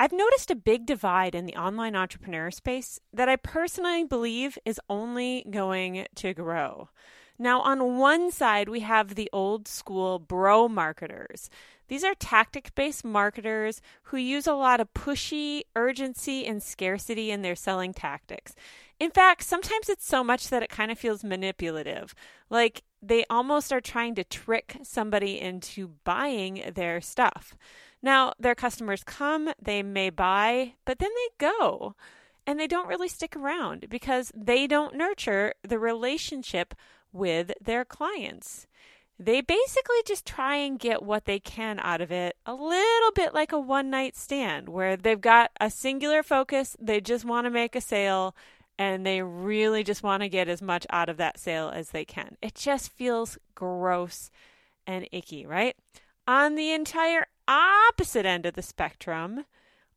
I've noticed a big divide in the online entrepreneur space that I personally believe is only going to grow. Now, on one side, we have the old school bro marketers. These are tactic based marketers who use a lot of pushy, urgency, and scarcity in their selling tactics. In fact, sometimes it's so much that it kind of feels manipulative. Like they almost are trying to trick somebody into buying their stuff. Now, their customers come, they may buy, but then they go. And they don't really stick around because they don't nurture the relationship with their clients. They basically just try and get what they can out of it, a little bit like a one night stand where they've got a singular focus, they just want to make a sale, and they really just want to get as much out of that sale as they can. It just feels gross and icky, right? On the entire opposite end of the spectrum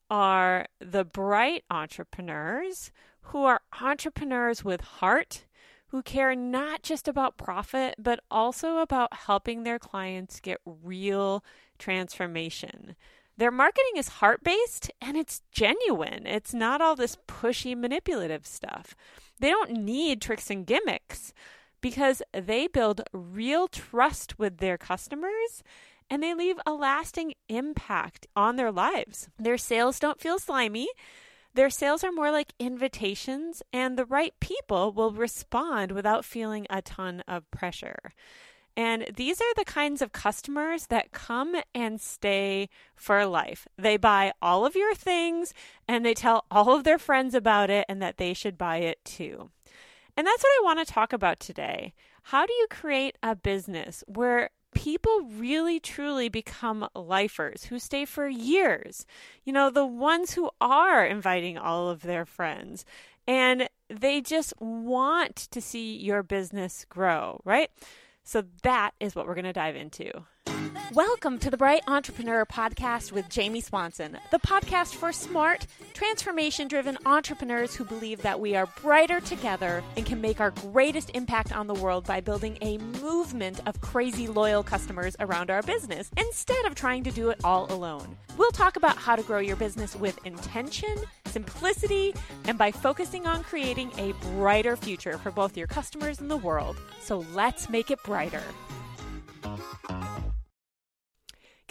are the bright entrepreneurs who are entrepreneurs with heart, who care not just about profit, but also about helping their clients get real transformation. Their marketing is heart based and it's genuine. It's not all this pushy, manipulative stuff. They don't need tricks and gimmicks because they build real trust with their customers and they leave a lasting impact on their lives. Their sales don't feel slimy. Their sales are more like invitations, and the right people will respond without feeling a ton of pressure. And these are the kinds of customers that come and stay for life. They buy all of your things and they tell all of their friends about it and that they should buy it too. And that's what I want to talk about today. How do you create a business where people really truly become lifers who stay for years? You know, the ones who are inviting all of their friends and they just want to see your business grow, right? So that is what we're going to dive into. Welcome to the Bright Entrepreneur Podcast with Jamie Swanson, the podcast for smart, transformation driven entrepreneurs who believe that we are brighter together and can make our greatest impact on the world by building a movement of crazy loyal customers around our business instead of trying to do it all alone. We'll talk about how to grow your business with intention, simplicity, and by focusing on creating a brighter future for both your customers and the world. So let's make it brighter.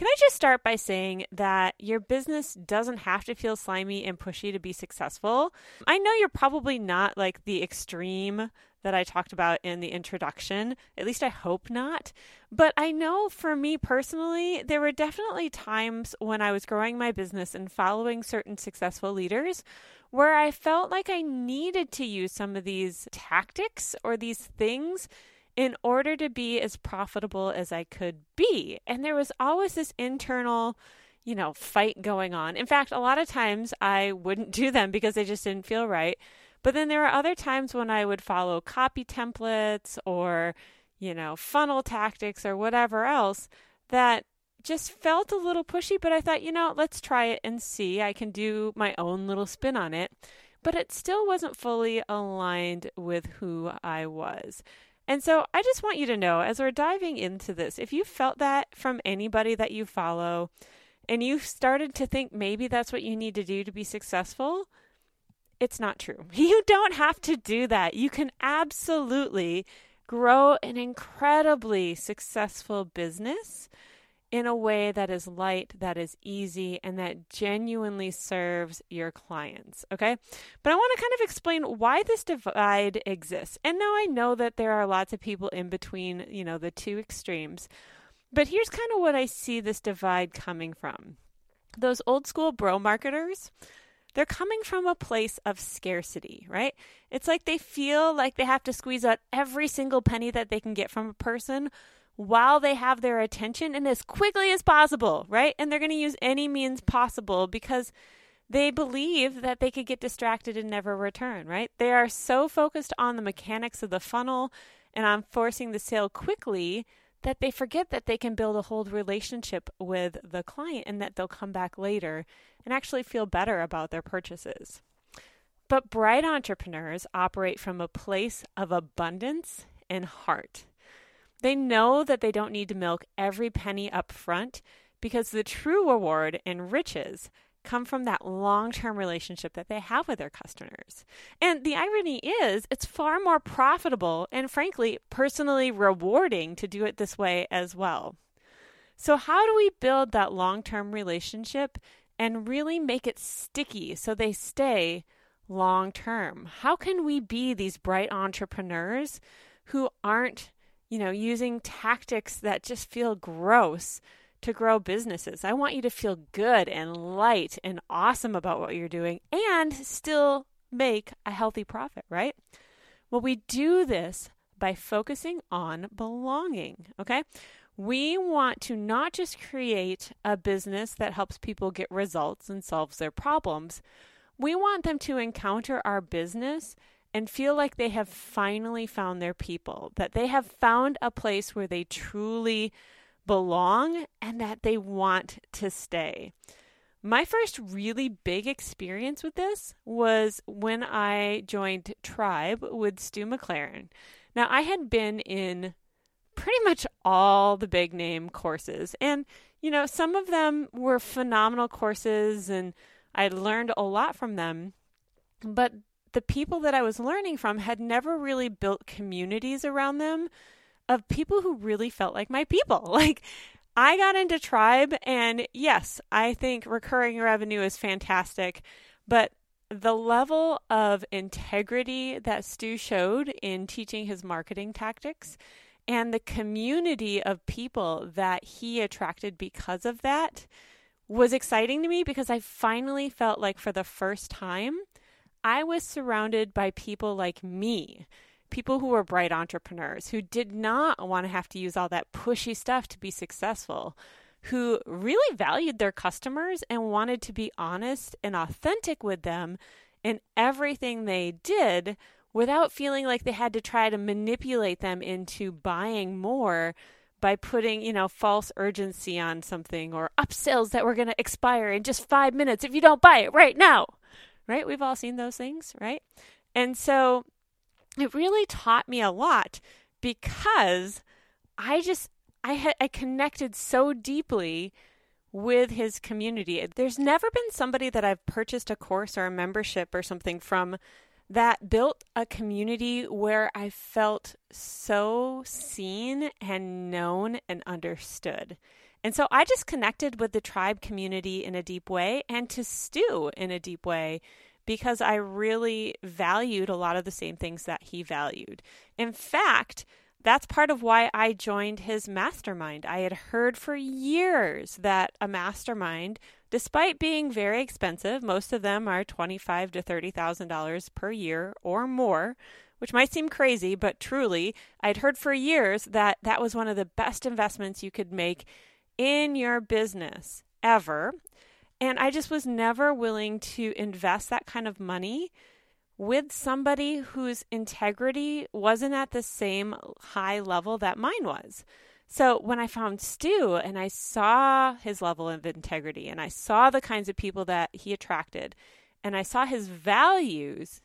Can I just start by saying that your business doesn't have to feel slimy and pushy to be successful? I know you're probably not like the extreme that I talked about in the introduction. At least I hope not. But I know for me personally, there were definitely times when I was growing my business and following certain successful leaders where I felt like I needed to use some of these tactics or these things in order to be as profitable as I could be. And there was always this internal, you know, fight going on. In fact, a lot of times I wouldn't do them because they just didn't feel right. But then there were other times when I would follow copy templates or, you know, funnel tactics or whatever else that just felt a little pushy. But I thought, you know, let's try it and see. I can do my own little spin on it. But it still wasn't fully aligned with who I was. And so I just want you to know as we're diving into this, if you felt that from anybody that you follow and you started to think maybe that's what you need to do to be successful, it's not true. You don't have to do that. You can absolutely grow an incredibly successful business in a way that is light, that is easy, and that genuinely serves your clients. Okay. But I want to kind of explain why this divide exists. And now I know that there are lots of people in between, you know, the two extremes. But here's kind of what I see this divide coming from. Those old school bro marketers, they're coming from a place of scarcity, right? It's like they feel like they have to squeeze out every single penny that they can get from a person while they have their attention and as quickly as possible, right? And they're going to use any means possible because they believe that they could get distracted and never return, right? They are so focused on the mechanics of the funnel and on forcing the sale quickly that they forget that they can build a whole relationship with the client and that they'll come back later and actually feel better about their purchases. But bright entrepreneurs operate from a place of abundance and heart. They know that they don't need to milk every penny up front because the true reward and riches come from that long term relationship that they have with their customers. And the irony is, it's far more profitable and, frankly, personally rewarding to do it this way as well. So, how do we build that long term relationship and really make it sticky so they stay long term? How can we be these bright entrepreneurs who aren't, you know, using tactics that just feel gross to grow businesses? I want you to feel good and light and awesome about what you're doing and still make a healthy profit, right? Well, we do this by focusing on belonging, okay? We want to not just create a business that helps people get results and solves their problems. We want them to encounter our business and feel like they have finally found their people, that they have found a place where they truly belong and that they want to stay. My first really big experience with this was when I joined Tribe with Stu McLaren. Now, I had been in pretty much all the big name courses, and you know, some of them were phenomenal courses, and I learned a lot from them. But the people that I was learning from had never really built communities around them of people who really felt like my people. Like, I got into Tribe, and yes, I think recurring revenue is fantastic, but the level of integrity that Stu showed in teaching his marketing tactics and the community of people that he attracted because of that was exciting to me because I finally felt like for the first time I was surrounded by people like me people who were bright entrepreneurs who did not want to have to use all that pushy stuff to be successful, who really valued their customers and wanted to be honest and authentic with them in everything they did without feeling like they had to try to manipulate them into buying more by putting, you know, false urgency on something or upsells that were going to expire in just 5 minutes if you don't buy it right now. Right? We've all seen those things, right? And so it really taught me a lot because I just I had I connected so deeply with his community. There's never been somebody that I've purchased a course or a membership or something from that built a community where I felt so seen and known and understood. And so I just connected with the tribe community in a deep way and to Stu in a deep way because I really valued a lot of the same things that he valued. In fact, that's part of why I joined his mastermind. I had heard for years that a mastermind, despite being very expensive, most of them are twenty-five to thirty thousand dollars per year or more, which might seem crazy, but truly, I'd heard for years that that was one of the best investments you could make in your business ever. And I just was never willing to invest that kind of money with somebody whose integrity wasn't at the same high level that mine was. So when I found Stu and I saw his level of integrity and I saw the kinds of people that he attracted and I saw his values,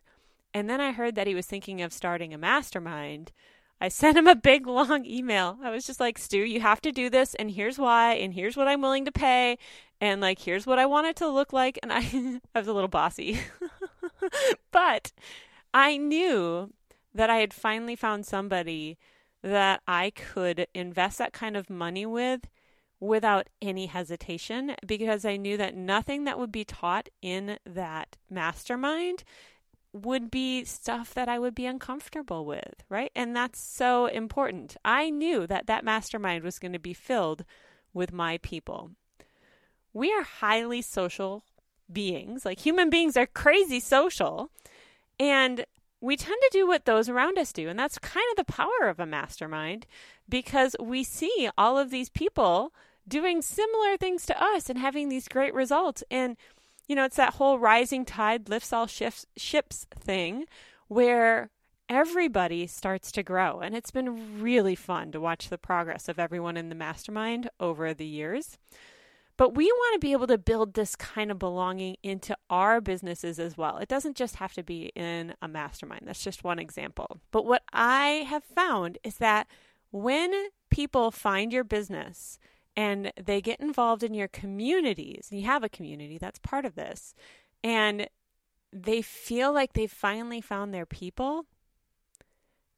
and then I heard that he was thinking of starting a mastermind, I sent him a big long email. I was just like, Stu, you have to do this, and here's why, and here's what I'm willing to pay, and like, here's what I want it to look like. And I, I was a little bossy, but I knew that I had finally found somebody that I could invest that kind of money with without any hesitation because I knew that nothing that would be taught in that mastermind would be stuff that I would be uncomfortable with, right? And that's so important. I knew that that mastermind was going to be filled with my people. We are highly social beings. Like human beings are crazy social. And we tend to do what those around us do. And that's kind of the power of a mastermind because we see all of these people doing similar things to us and having these great results. And you know, it's that whole rising tide lifts all shifts, ships thing where everybody starts to grow. And it's been really fun to watch the progress of everyone in the mastermind over the years. But we want to be able to build this kind of belonging into our businesses as well. It doesn't just have to be in a mastermind. That's just one example. But what I have found is that when people find your business and they get involved in your communities. And you have a community that's part of this. And they feel like they've finally found their people.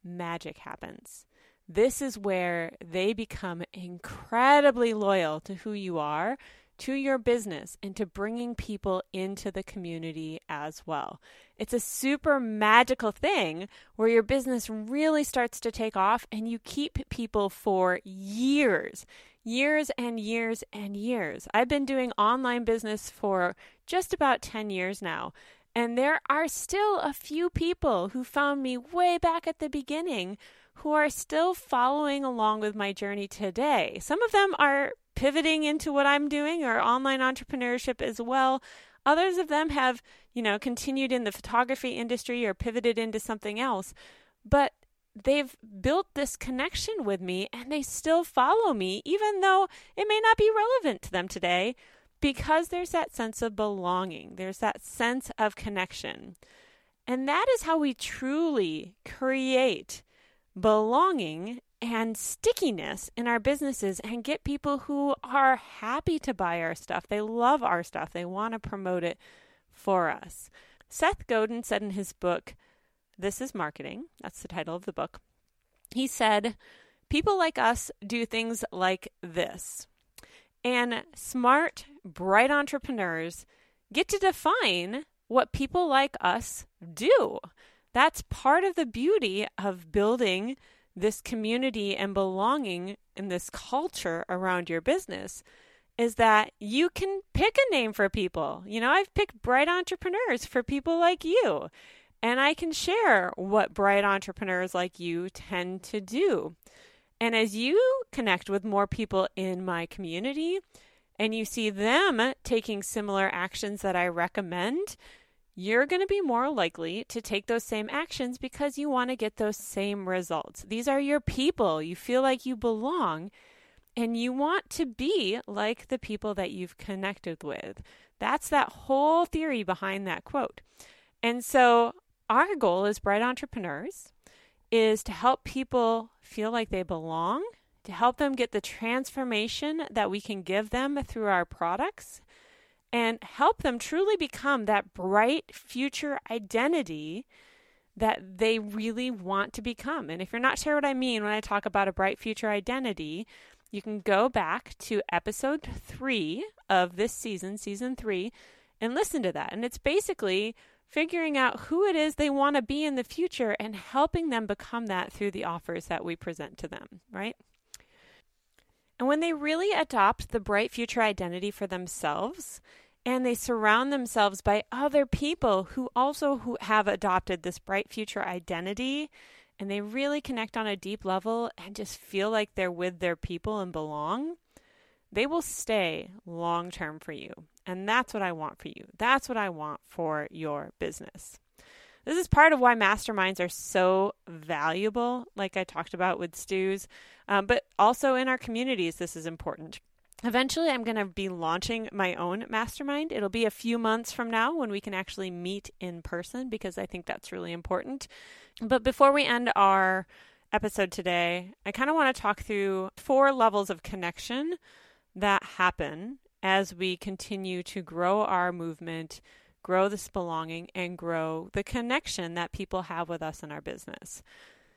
Magic happens. This is where they become incredibly loyal to who you are, to your business, and to bringing people into the community as well. It's a super magical thing where your business really starts to take off and you keep people for years, years and years and years. I've been doing online business for just about 10 years now. And there are still a few people who found me way back at the beginning who are still following along with my journey today. Some of them are pivoting into what I'm doing or online entrepreneurship as well. Others of them have, you know, continued in the photography industry or pivoted into something else. But they've built this connection with me and they still follow me, even though it may not be relevant to them today, because there's that sense of belonging, there's that sense of connection. And that is how we truly create belonging and stickiness in our businesses and get people who are happy to buy our stuff. They love our stuff, they want to promote it for us. Seth Godin said in his book, This is Marketing, that's the title of the book. He said, People like us do things like this. And smart, bright entrepreneurs get to define what people like us do that's part of the beauty of building this community and belonging in this culture around your business is that you can pick a name for people. You know, I've picked bright entrepreneurs for people like you, and I can share what bright entrepreneurs like you tend to do. And as you connect with more people in my community and you see them taking similar actions that I recommend, you're going to be more likely to take those same actions because you want to get those same results. These are your people. You feel like you belong and you want to be like the people that you've connected with. That's that whole theory behind that quote. And so, our goal as bright entrepreneurs is to help people feel like they belong, to help them get the transformation that we can give them through our products and help them truly become that bright future identity that they really want to become. And if you're not sure what I mean when I talk about a bright future identity, you can go back to episode three of this season, season three, and listen to that. And it's basically figuring out who it is they want to be in the future and helping them become that through the offers that we present to them, right? And when they really adopt the bright future identity for themselves, and they surround themselves by other people who also who have adopted this bright future identity and they really connect on a deep level and just feel like they're with their people and belong, they will stay long term for you. And that's what I want for you. That's what I want for your business. This is part of why masterminds are so valuable, like I talked about with Stu's, um, but also in our communities, this is important. Eventually, I'm going to be launching my own mastermind. It'll be a few months from now when we can actually meet in person because I think that's really important. But before we end our episode today, I kind of want to talk through four levels of connection that happen as we continue to grow our movement grow this belonging, and grow the connection that people have with us in our business.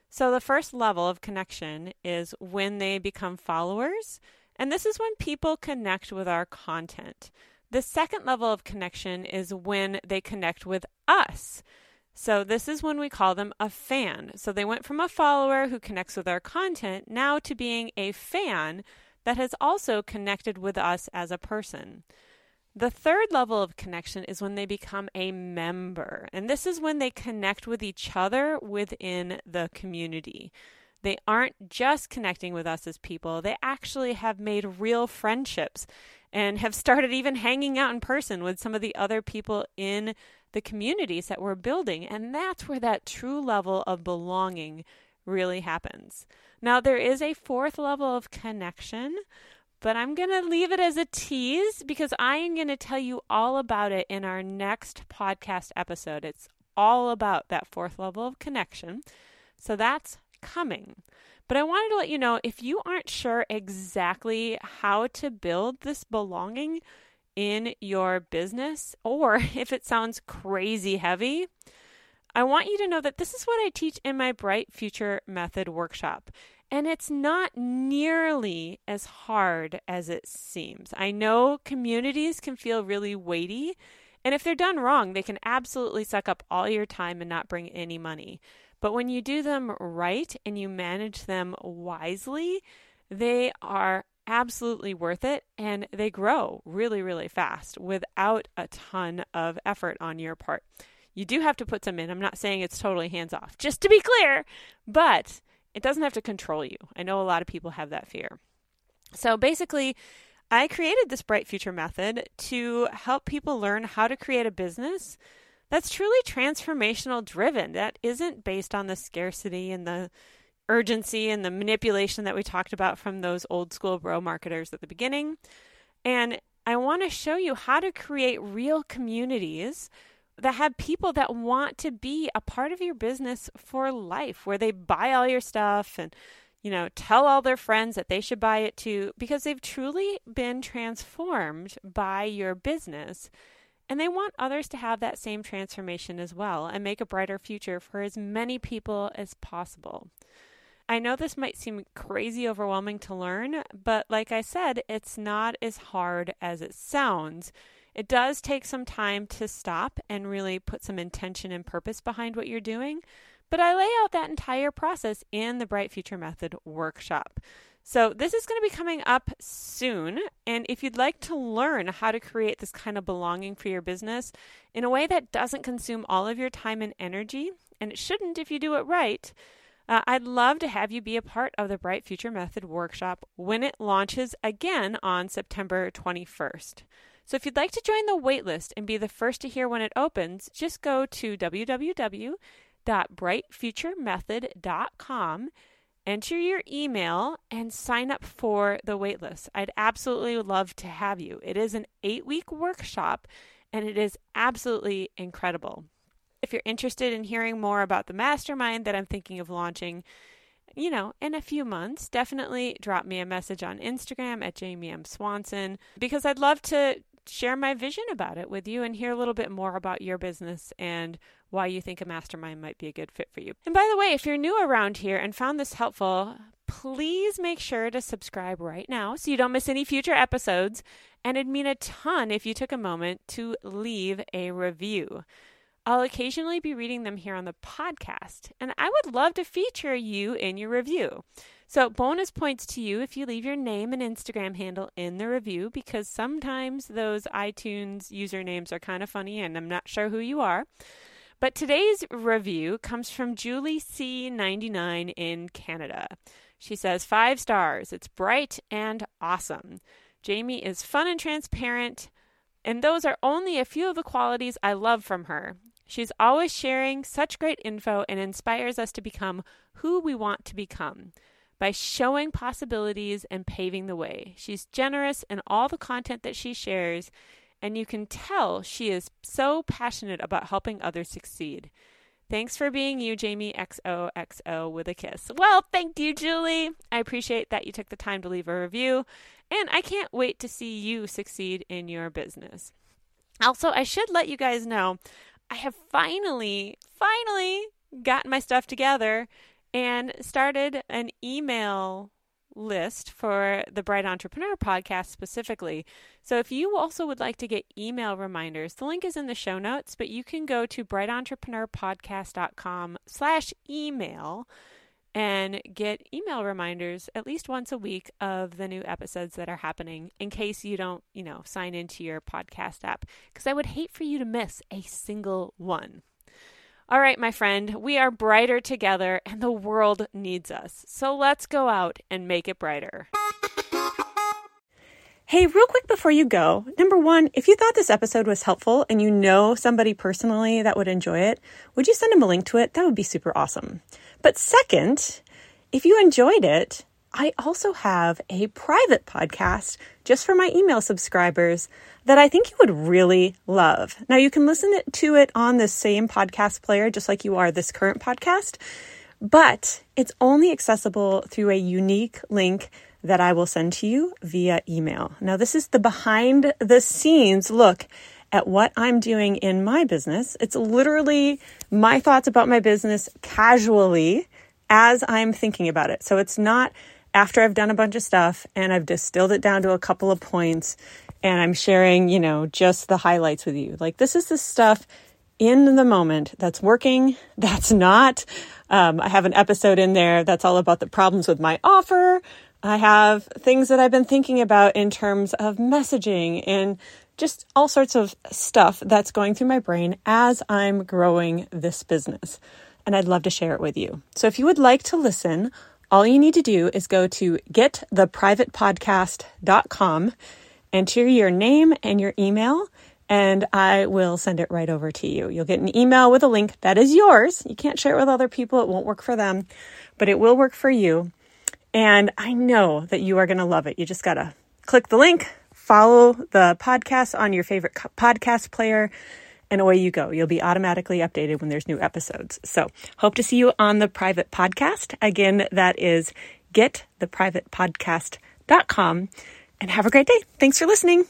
So, the first level of connection is when they become followers, and this is when people connect with our content. The second level of connection is when they connect with us. So, this is when we call them a fan. So, they went from a follower who connects with our content now to being a fan that has also connected with us as a person. The third level of connection is when they become a member, and this is when they connect with each other within the community. They aren't just connecting with us as people, they actually have made real friendships and have started even hanging out in person with some of the other people in the communities that we're building. And that's where that true level of belonging really happens. Now, there is a fourth level of connection, but I'm going to leave it as a tease because I am going to tell you all about it in our next podcast episode. It's all about that fourth level of connection. So that's coming. But I wanted to let you know if you aren't sure exactly how to build this belonging in your business, or if it sounds crazy heavy, I want you to know that this is what I teach in my Bright Future Method workshop. And it's not nearly as hard as it seems. I know communities can feel really weighty, and if they're done wrong, they can absolutely suck up all your time and not bring any money. But when you do them right and you manage them wisely, they are absolutely worth it and they grow really, really fast without a ton of effort on your part. You do have to put some in. I'm not saying it's totally hands off, just to be clear, but it doesn't have to control you. I know a lot of people have that fear. So basically, I created this Bright Future method to help people learn how to create a business that's truly transformational driven, that isn't based on the scarcity and the urgency and the manipulation that we talked about from those old school bro marketers at the beginning. And I want to show you how to create real communities that have people that want to be a part of your business for life, where they buy all your stuff and, you know, tell all their friends that they should buy it too, because they've truly been transformed by your business. And they want others to have that same transformation as well and make a brighter future for as many people as possible. I know this might seem crazy overwhelming to learn, but like I said, it's not as hard as it sounds. It does take some time to stop and really put some intention and purpose behind what you're doing, but I lay out that entire process in the Bright Future Method workshop. So, this is going to be coming up soon. And if you'd like to learn how to create this kind of belonging for your business in a way that doesn't consume all of your time and energy, and it shouldn't if you do it right, uh, I'd love to have you be a part of the Bright Future Method workshop when it launches again on September 21st. So if you'd like to join the waitlist and be the first to hear when it opens, just go to www.brightfuturemethod.com, enter your email, and sign up for the waitlist. I'd absolutely love to have you. It is an eight week workshop and it is absolutely incredible. If you're interested in hearing more about the mastermind that I'm thinking of launching, you know, in a few months, definitely drop me a message on Instagram at Jamie M. Swanson because I'd love to share my vision about it with you and hear a little bit more about your business and why you think a mastermind might be a good fit for you. And by the way, if you're new around here and found this helpful, please make sure to subscribe right now so you don't miss any future episodes. And it'd mean a ton if you took a moment to leave a review. I'll occasionally be reading them here on the podcast, and I would love to feature you in your review. So, bonus points to you if you leave your name and Instagram handle in the review because sometimes those iTunes usernames are kind of funny and I'm not sure who you are. But today's review comes from Julie C99 in Canada. She says, Five stars. It's bright and awesome. Jamie is fun and transparent, and those are only a few of the qualities I love from her. She's always sharing such great info and inspires us to become who we want to become by showing possibilities and paving the way. She's generous in all the content that she shares, and you can tell she is so passionate about helping others succeed. Thanks for being you, Jamie XOXO with a kiss. Well, thank you, Julie. I appreciate that you took the time to leave a review, and I can't wait to see you succeed in your business. Also, I should let you guys know I have finally, finally gotten my stuff together and started an email list for the Bright Entrepreneur podcast specifically. So if you also would like to get email reminders, the link is in the show notes, but you can go to brightentrepreneur.podcast.com slash email and get email reminders at least once a week of the new episodes that are happening in case you don't, you know, sign into your podcast app because I would hate for you to miss a single one. All right, my friend, we are brighter together and the world needs us. So let's go out and make it brighter. Hey, real quick before you go, number one, if you thought this episode was helpful and you know somebody personally that would enjoy it, would you send them a link to it? That would be super awesome. But second, if you enjoyed it, I also have a private podcast just for my email subscribers that I think you would really love. Now, you can listen to it on the same podcast player, just like you are this current podcast. but it's only accessible through a unique link that I will send to you via email. Now, this is the behind the scenes look at what I'm doing in my business. It's literally my thoughts about my business casually as I'm thinking about it. So it's not after I've done a bunch of stuff and I've distilled it down to a couple of points and I'm sharing, you know, just the highlights with you. Like this is the stuff in the moment that's working, that's not. Um, I have an episode in there that's all about the problems with my offer. I have things that I've been thinking about in terms of messaging and just all sorts of stuff that's going through my brain as I'm growing this business. And I'd love to share it with you. So if you would like to listen, all you need to do is go to gettheprivatepodcast.com, enter your name and your email, and I will send it right over to you. You'll get an email with a link that is yours. You can't share it with other people, it won't work for them, but it will work for you. And I know that you are going to love it. You just got to click the link, follow the podcast on your favorite podcast player, and away you go. You'll be automatically updated when there's new episodes. So, hope to see you on the private podcast. Again, that is gettheprivatepodcast.com. And have a great day. Thanks for listening.